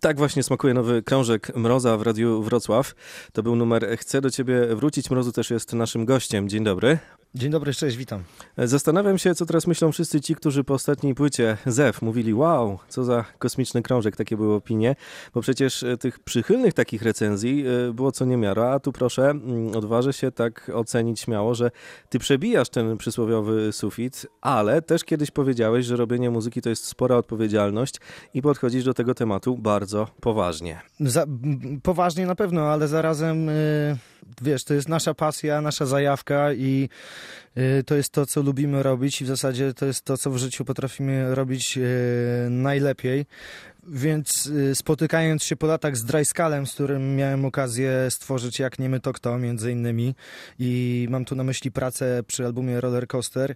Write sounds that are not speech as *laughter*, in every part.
Tak właśnie smakuje nowy krążek Mroza w Radiu Wrocław. To był numer Chcę do Ciebie wrócić. Mrozu też jest naszym gościem. Dzień dobry. Dzień dobry, cześć, witam. Zastanawiam się, co teraz myślą wszyscy ci, którzy po ostatniej płycie ZEW mówili wow, co za kosmiczny krążek, takie były opinie, bo przecież e, tych przychylnych takich recenzji e, było co niemiara, a tu proszę, mm, odważę się tak ocenić śmiało, że ty przebijasz ten przysłowiowy sufit, ale też kiedyś powiedziałeś, że robienie muzyki to jest spora odpowiedzialność i podchodzisz do tego tematu bardzo poważnie. Za, poważnie na pewno, ale zarazem, y, wiesz, to jest nasza pasja, nasza zajawka i to jest to, co lubimy robić i w zasadzie to jest to, co w życiu potrafimy robić y, najlepiej. Więc y, spotykając się po latach z Dryskalem, z którym miałem okazję stworzyć Jak nie my to kto, między innymi i mam tu na myśli pracę przy albumie Roller Coaster, y,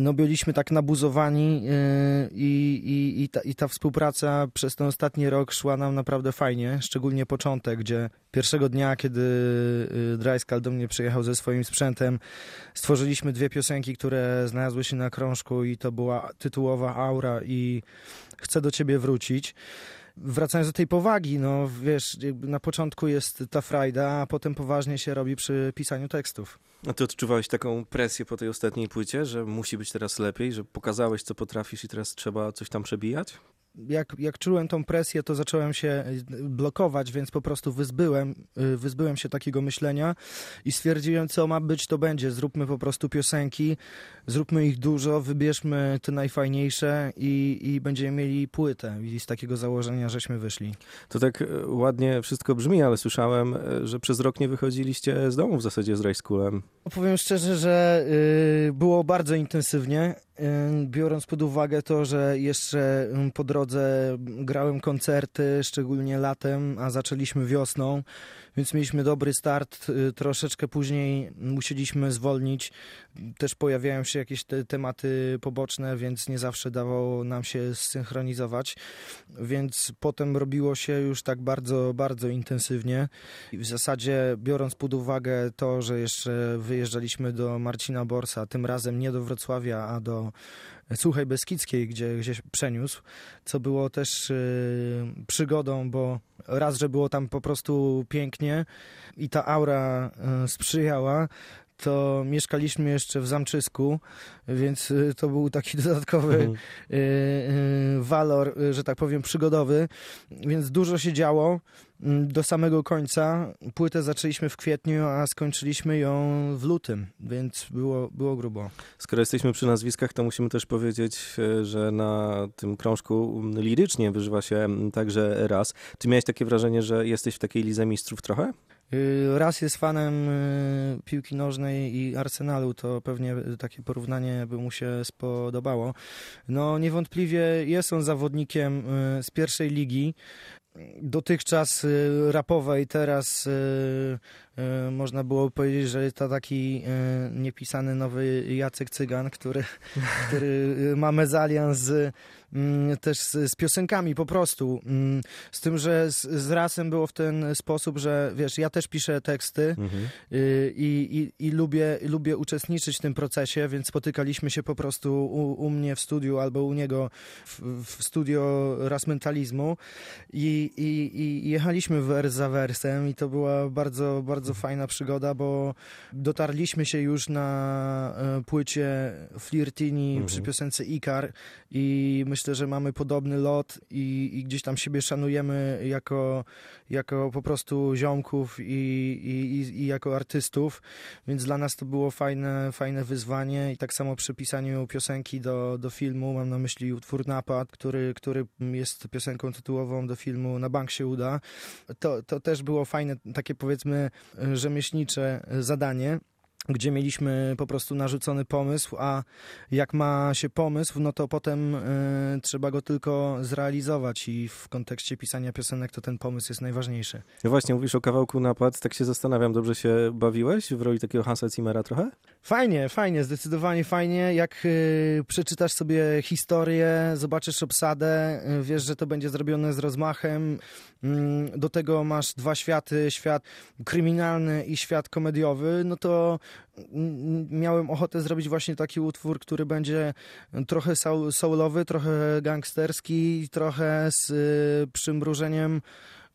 no byliśmy tak nabuzowani y, i, i, i, ta, i ta współpraca przez ten ostatni rok szła nam naprawdę fajnie, szczególnie początek, gdzie pierwszego dnia, kiedy Dryskal do mnie przyjechał ze swoim sprzętem, stworzyliśmy dwie piosenki, które znalazły się na krążku i to była tytułowa Aura i Chcę do ciebie wrócić. Wracając do tej powagi, no wiesz, na początku jest ta frajda, a potem poważnie się robi przy pisaniu tekstów. A ty odczuwałeś taką presję po tej ostatniej płycie, że musi być teraz lepiej, że pokazałeś, co potrafisz i teraz trzeba coś tam przebijać? Jak, jak czułem tą presję, to zacząłem się y, blokować, więc po prostu wyzbyłem, y, wyzbyłem się takiego myślenia i stwierdziłem, co ma być, to będzie. Zróbmy po prostu piosenki, zróbmy ich dużo, wybierzmy te najfajniejsze i, i będziemy mieli płytę. I z takiego założenia żeśmy wyszli. To tak e, ładnie wszystko brzmi, ale słyszałem, e, że przez rok nie wychodziliście z domu w zasadzie z Rajskulem. Powiem szczerze, że yy, było bardzo intensywnie biorąc pod uwagę to, że jeszcze po drodze grałem koncerty, szczególnie latem, a zaczęliśmy wiosną, więc mieliśmy dobry start. Y, troszeczkę później musieliśmy zwolnić. Też pojawiają się jakieś te tematy poboczne, więc nie zawsze dawało nam się zsynchronizować. Więc potem robiło się już tak bardzo, bardzo intensywnie. I w zasadzie biorąc pod uwagę to, że jeszcze wyjeżdżaliśmy do Marcina Borsa, tym razem nie do Wrocławia, a do Słuchaj Beskidzkiej, gdzie gdzieś przeniósł, co było też yy, przygodą, bo raz, że było tam po prostu pięknie i ta aura yy, sprzyjała, to mieszkaliśmy jeszcze w Zamczysku, więc y, to był taki *laughs* dodatkowy mhm. y, y, walor, że tak powiem, przygodowy, więc dużo się działo mm, do samego końca. Płytę zaczęliśmy w kwietniu, a skończyliśmy ją w lutym, więc było, było grubo. Skoro jesteśmy przy nazwiskach, to musimy też powiedzieć, e, że na tym krążku mm, lirycznie wyżywa się mm, także raz. Czy miałeś takie wrażenie, że jesteś w takiej lize mistrzów trochę? Y, raz jest fanem y, piłki nożnej i Arsenalu, to pewnie takie porównanie by mu się spodobało. No niewątpliwie jest on zawodnikiem y, z pierwszej ligi, dotychczas rapowej, teraz można było powiedzieć, że to taki niepisany nowy Jacek Cygan, który, *laughs* który ma mezalian z Mm, też z, z, piosenkami po prostu. Mm, z tym, że z, z rasem było w ten sposób, że wiesz, ja też piszę teksty mhm. Y, i, i, i, lubię, lubię uczestniczyć w tym procesie, więc spotykaliśmy się po prostu u, u mnie w studiu albo u niego w, w studio Ras Mentalizmu i, i, i jechaliśmy wers za wersem i to była bardzo, bardzo mhm. fajna przygoda, bo dotarliśmy się już na e, płycie Flirtini mhm. przy piosence Ikar i myślę, myślę, że mamy podobny lot i, i gdzieś tam siebie szanujemy jako, jako po prostu ziomków i, i, i, jako artystów, więc dla nas to było fajne, fajne wyzwanie i tak samo przy pisaniu piosenki do, do filmu, mam na myśli utwór Napad, który, który jest piosenką tytułową do filmu Na bank się uda, to, to też było fajne, takie powiedzmy rzemieślnicze zadanie gdzie mieliśmy po prostu narzucony pomysł, a jak ma się pomysł, no to potem y, trzeba go tylko zrealizować i w kontekście pisania piosenek to ten pomysł jest najważniejszy. No właśnie, mówisz o kawałku Napad, tak się zastanawiam, dobrze się bawiłeś w roli takiego Hansa Zimmera trochę? Fajnie, fajnie, zdecydowanie fajnie. Jak y, przeczytasz sobie historię, zobaczysz obsadę, y, wiesz, że to będzie zrobione z rozmachem, do tego masz dwa światy, świat kryminalny i świat komediowy, no to mm, miałem ochotę zrobić właśnie taki utwór, który będzie trochę soul, soulowy, trochę gangsterski, trochę z y, przymrużeniem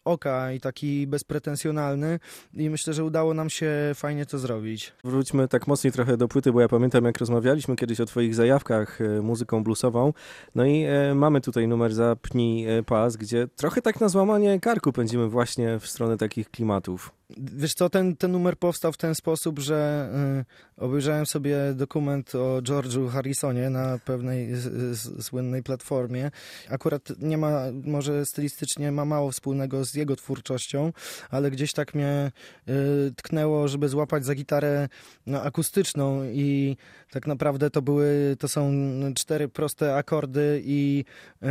oka i taki bezpretensjonalny i myślę, że udało nam się fajnie to zrobić. Wróćmy tak mocniej trochę do płyty, bo ja pamiętam jak rozmawialiśmy kiedyś o twoich zajawkach e, muzyką bluesową. No i e, mamy tutaj numer Zapnij e, pas, gdzie trochę tak na złamanie karku pędzimy właśnie w stronę takich klimatów. Wiesz co, ten, ten numer powstał w ten sposób, że y, obejrzałem sobie dokument o George'u Harrisonie na pewnej słynnej platformie. Akurat nie ma, może stylistycznie ma mało wspólnego z jego twórczością, ale gdzieś tak mnie y, tknęło, żeby złapać za gitarę no, akustyczną i tak naprawdę to były, to są cztery proste akordy i y,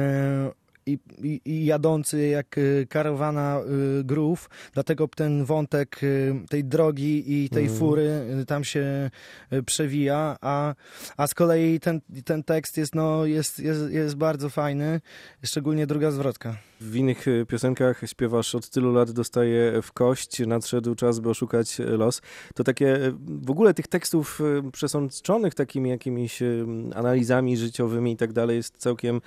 i, i, i jadący jak y, karawana y, groove, dlatego ten wątek y, tej drogi i tej Mhm. fury tam się przewija, a, a z kolei ten, ten tekst jest, no, jest, jest, jest bardzo fajny, szczególnie druga zwrotka. W innych piosenkach śpiewasz od tylu lat dostaję w kość, nadszedł czas, by oszukać los. To takie w ogóle tych tekstów przesączonych takimi jakimiś analizami życiowymi i tak dalej jest całkiem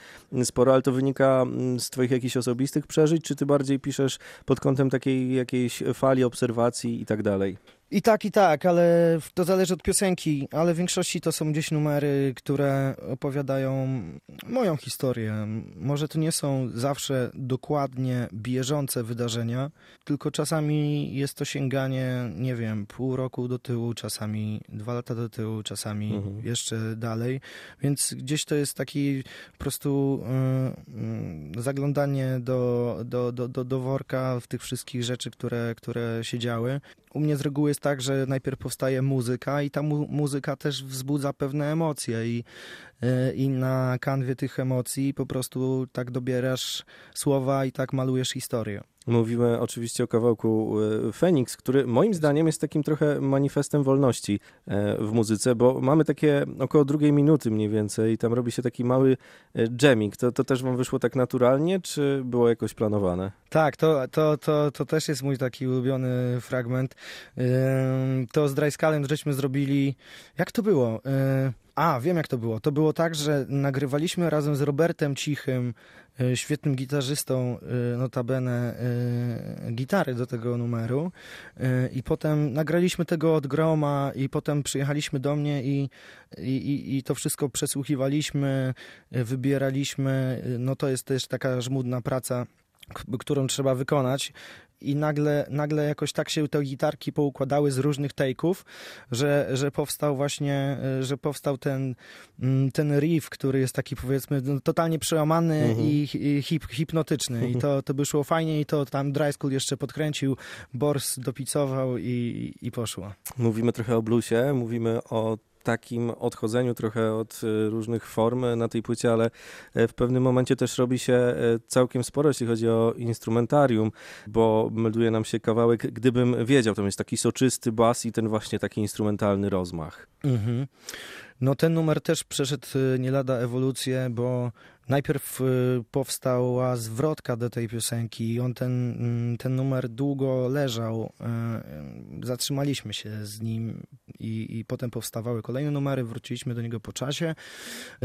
sporo, ale to wynika mm, z twoich jakichś osobistych przeżyć, czy ty bardziej piszesz pod kątem takiej jakiejś fali obserwacji i tak dalej? I tak, i tak, ale to zależy od piosenki, ale w większości to są gdzieś numery, które opowiadają moją historię. Może to nie są zawsze dokładnie bieżące wydarzenia, tylko czasami jest to sięganie, nie wiem, pół roku do tyłu, czasami dwa lata do tyłu, czasami Mhm. jeszcze dalej, więc gdzieś to jest taki po prostu y, y, zaglądanie do, do, do, do, do worka w tych wszystkich rzeczy, które, które się działy. U mnie z reguły jest tak, że najpierw powstaje muzyka i ta mu- muzyka też wzbudza pewne emocje i, i na kanwie tych emocji po prostu tak dobierasz słowa i tak malujesz historię. Mówimy oczywiście o kawałku e, Feniks, który moim zdaniem jest takim trochę manifestem wolności e, w muzyce, bo mamy takie około drugiej minuty mniej więcej i tam robi się taki mały e, dżemik. To, to też wam wyszło tak naturalnie, czy było jakoś planowane? Tak, to, to, to, to też jest mój taki ulubiony fragment. To z Dryskalem żeśmy zrobili. Jak to było? A, wiem jak to było. To było tak, że nagrywaliśmy razem z Robertem Cichym, yy, świetnym gitarzystą, yy, notabene yy, gitary do tego numeru. I potem nagraliśmy tego od groma, i potem przyjechaliśmy do mnie i, i, i, to wszystko przesłuchiwaliśmy, wybieraliśmy. No to jest też taka żmudna praca którą trzeba wykonać. I nagle, nagle jakoś tak się te gitarki poukładały z różnych take'ów, że, że powstał właśnie, y, że powstał ten, mm, ten riff, który jest taki powiedzmy no, totalnie przełamany Mhm. i, i hip, hipnotyczny. I to, to by szło fajnie i to tam Dry School jeszcze podkręcił, Bors dopicował i, i poszło. Mówimy trochę o bluesie, mówimy o takim odchodzeniu trochę od e, różnych form na tej płycie, ale e, w pewnym momencie też robi się e, całkiem sporo, jeśli chodzi o instrumentarium, bo melduje nam się kawałek Gdybym wiedział, tam jest taki soczysty bas i ten właśnie taki instrumentalny rozmach. Mhm. No ten numer też przeszedł nie lada ewolucję, bo najpierw powstała zwrotka do tej piosenki i on ten, mm, ten numer długo leżał. Zatrzymaliśmy się z nim i, i potem powstawały kolejne numery, wróciliśmy do niego po czasie,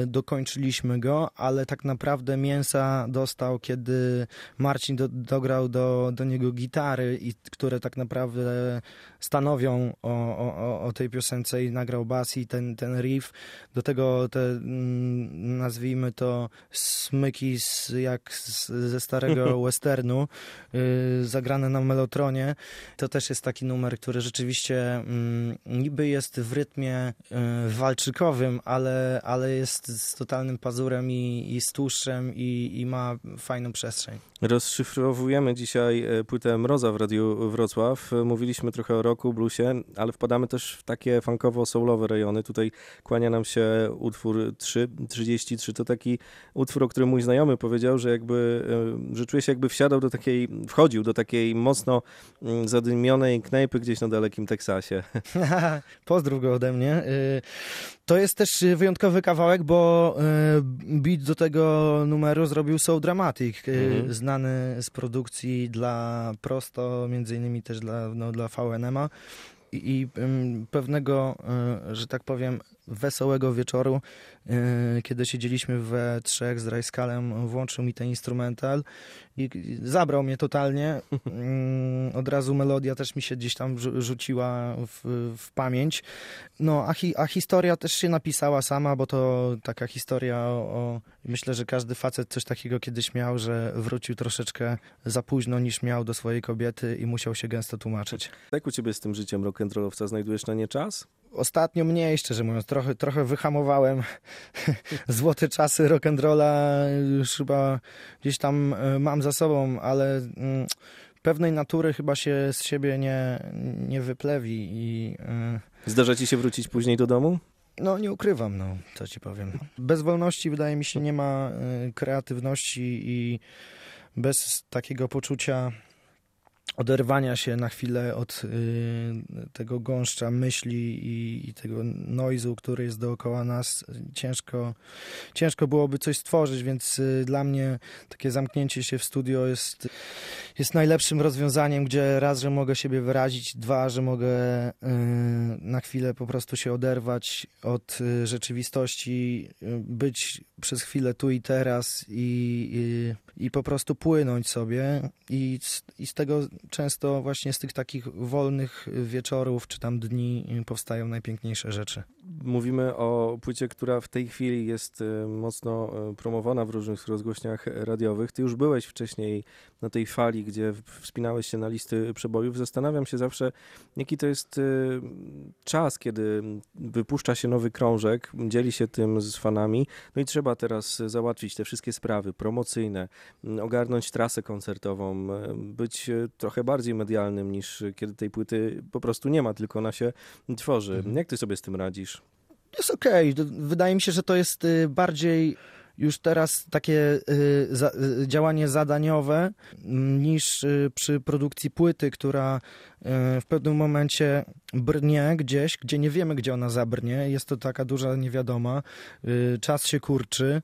dokończyliśmy go, ale tak naprawdę mięsa dostał, kiedy Marcin do, dograł do, do niego gitary, i, które tak naprawdę stanowią o, o, o- o tej piosence i nagrał bas i ten, ten riff. Do tego te, mm, nazwijmy to, smyki z, jak z, ze starego *laughs* westernu, y, zagrane na melotronie. To też jest taki numer, który rzeczywiście mm, niby jest w rytmie y, walczykowym, ale, ale jest z totalnym pazurem i, i z tłuszczem i, i ma fajną przestrzeń. Rozszyfrowujemy dzisiaj e, płytę Mroza w Radiu Wrocław. E, Mówiliśmy trochę o roku, bluesie, ale wpadamy też w takie funkowo-soulowe rejony. Tutaj kłania nam się utwór 3, 33. To taki utwór, o którym mój znajomy powiedział, że jakby, e, że czuje się jakby wsiadał do takiej, wchodził do takiej mocno mm, zadymionej knajpy gdzieś na dalekim Teksasie. *laughs* Pozdrów go ode mnie. Y, To jest też wyjątkowy kawałek, bo y, beat do tego numeru zrobił Soul Dramatic, y, Mhm. znany z produkcji dla Prosto, między innymi też dla, no, dla VNM-a. i pewnego, że tak powiem, wesołego wieczoru, kiedy siedzieliśmy we trzech z Rajskalem, włączył mi ten instrumental i zabrał mnie totalnie. Ym, Od razu melodia też mi się gdzieś tam rzu- rzuciła w, w pamięć. No, a, hi, a historia też się napisała sama, bo to taka historia o, o... Myślę, że każdy facet coś takiego kiedyś miał, że wrócił troszeczkę za późno niż miał do swojej kobiety i musiał się gęsto tłumaczyć. Jak u ciebie z tym życiem rock'n'rollowca znajdujesz na nie czas? Ostatnio mniej, szczerze mówiąc, trochę, trochę wyhamowałem *laughs* złote czasy rock'n'rolla, już chyba gdzieś tam e, mam za sobą, ale mm, pewnej natury chyba się z siebie nie, nie wyplewi i e, Zdarza ci się wrócić później do domu? no nie ukrywam, no co ci powiem. Bez wolności wydaje mi się nie ma e, kreatywności i bez takiego poczucia oderwania się na chwilę od y, tego gąszcza myśli i, i tego noizu, który jest dookoła nas, ciężko, ciężko byłoby coś stworzyć, więc y, dla mnie takie zamknięcie się w studio jest, jest najlepszym rozwiązaniem, gdzie raz, że mogę siebie wyrazić, dwa, że mogę y, na chwilę po prostu się oderwać od y, rzeczywistości, y, być przez chwilę tu i teraz i, i, i po prostu płynąć sobie i i z tego często właśnie z tych takich wolnych wieczorów czy tam dni powstają najpiękniejsze rzeczy. Mówimy o płycie, która w tej chwili jest mocno promowana w różnych rozgłośniach radiowych. Ty już byłeś wcześniej na tej fali, gdzie wspinałeś się na listy przebojów. Zastanawiam się zawsze, jaki to jest e, czas, kiedy wypuszcza się nowy krążek, dzieli się tym z fanami, no i trzeba teraz załatwić te wszystkie sprawy promocyjne, m, ogarnąć trasę koncertową, być e, trochę bardziej medialnym niż kiedy tej płyty po prostu nie ma, tylko ona się tworzy. Mhm. Jak ty sobie z tym radzisz? Jest okej. D- Wydaje mi się, że to jest y, bardziej już teraz takie y, y, działanie zadaniowe mm, niż y, przy produkcji płyty, która w pewnym momencie brnie gdzieś, gdzie nie wiemy, gdzie ona zabrnie. Jest to taka duża niewiadoma. Czas się kurczy.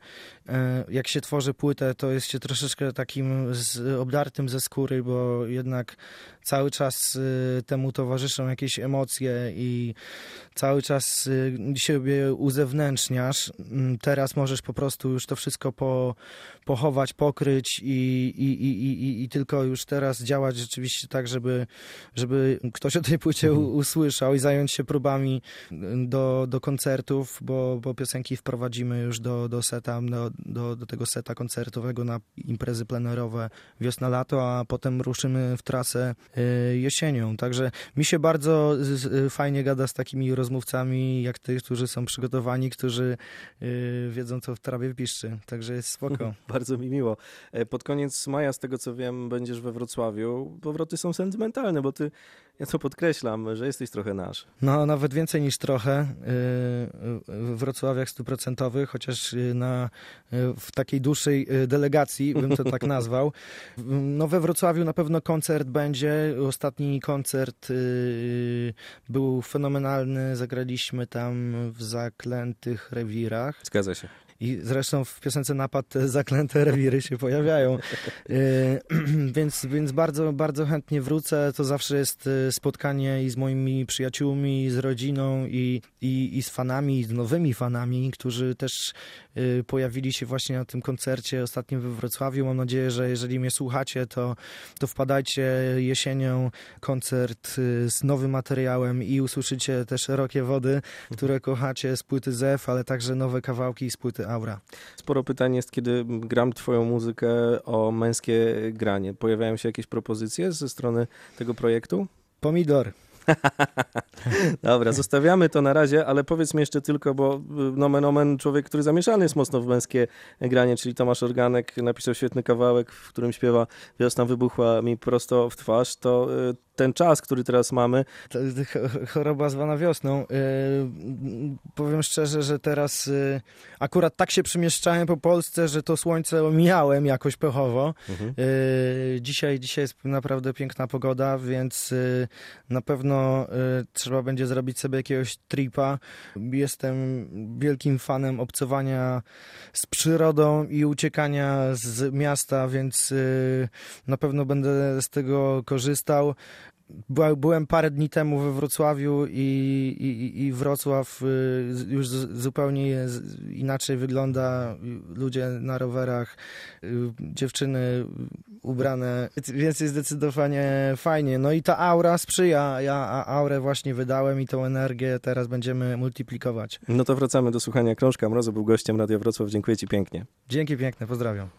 Jak się tworzy płytę, to jest się troszeczkę takim obdartym ze skóry, bo jednak cały czas temu towarzyszą jakieś emocje i cały czas siebie uzewnętrzniasz. Mm, Teraz możesz po prostu już to wszystko po, pochować, pokryć i, i, i, i- i, tylko już teraz działać rzeczywiście tak, żeby, żeby ktoś o tej płycie u, usłyszał i zająć się próbami y, do, do koncertów, bo, bo piosenki wprowadzimy już do, do seta, do, do, do tego seta koncertowego na imprezy plenerowe wiosna-lato, a potem ruszymy w trasę y, jesienią. Także mi się bardzo fajnie gada z takimi rozmówcami jak ty, którzy są przygotowani, którzy y, wiedzą, co w trawie Także jest spoko. *laughs* Bardzo mi miło. E, Pod koniec maja, z tego co wiem, będziesz we Wrocławiu. Powroty są sentymentalne, bo ty, ja to podkreślam, że jesteś trochę nasz. No, nawet więcej niż trochę. y, W Wrocławiach stuprocentowych, chociaż y, na, w takiej dłuższej delegacji, bym to tak *laughs* nazwał. No, we Wrocławiu na pewno koncert będzie. Ostatni koncert był fenomenalny. Zagraliśmy tam w Zaklętych Rewirach. Zgadza się. I zresztą w piosence Napad te zaklęte *laughs* rewiry się pojawiają. Y, *clears throat* więc, więc bardzo, bardzo chętnie wrócę. To zawsze jest y, spotkanie i z moimi przyjaciółmi, i z rodziną, i, i, i z fanami, i z nowymi fanami, którzy też pojawili się właśnie na tym koncercie ostatnim we Wrocławiu. Mam nadzieję, że jeżeli mnie słuchacie, to, to wpadajcie jesienią koncert y, z nowym materiałem i usłyszycie te szerokie wody, które kochacie z płyty ZEF, ale także nowe kawałki z płyty Aura. Sporo pytań jest, kiedy gram twoją muzykę o męskie granie. Pojawiają się jakieś propozycje ze strony tego projektu? Pomidor. *laughs* Dobra, zostawiamy to na razie, ale powiedz mi jeszcze tylko, bo y, nomen omen człowiek, który zamieszany jest mocno w męskie granie, czyli Tomasz Organek napisał świetny kawałek, w którym śpiewa Wiosna wybuchła mi prosto w twarz, to y, ten czas, który teraz mamy, choroba zwana wiosną. Yy, powiem szczerze, że teraz akurat tak się przemieszczałem po Polsce, że to słońce omijałem jakoś pechowo. Yy, dzisiaj, dzisiaj jest naprawdę piękna pogoda, więc na pewno yy, trzeba będzie zrobić sobie jakiegoś tripa. Jestem wielkim fanem obcowania z przyrodą i uciekania z miasta, więc yy, na pewno będę z tego korzystał. Byłem parę dni temu we Wrocławiu i, i, i Wrocław y, już zupełnie inaczej wygląda. Y, Ludzie na rowerach, y, dziewczyny ubrane, więc jest zdecydowanie fajnie. No i ta aura sprzyja. Ja aurę właśnie wydałem i tą energię teraz będziemy multiplikować. No to wracamy do słuchania krążka. Mrozu był gościem Radia Wrocław. Dziękuję Ci pięknie. Dzięki piękne, pozdrawiam.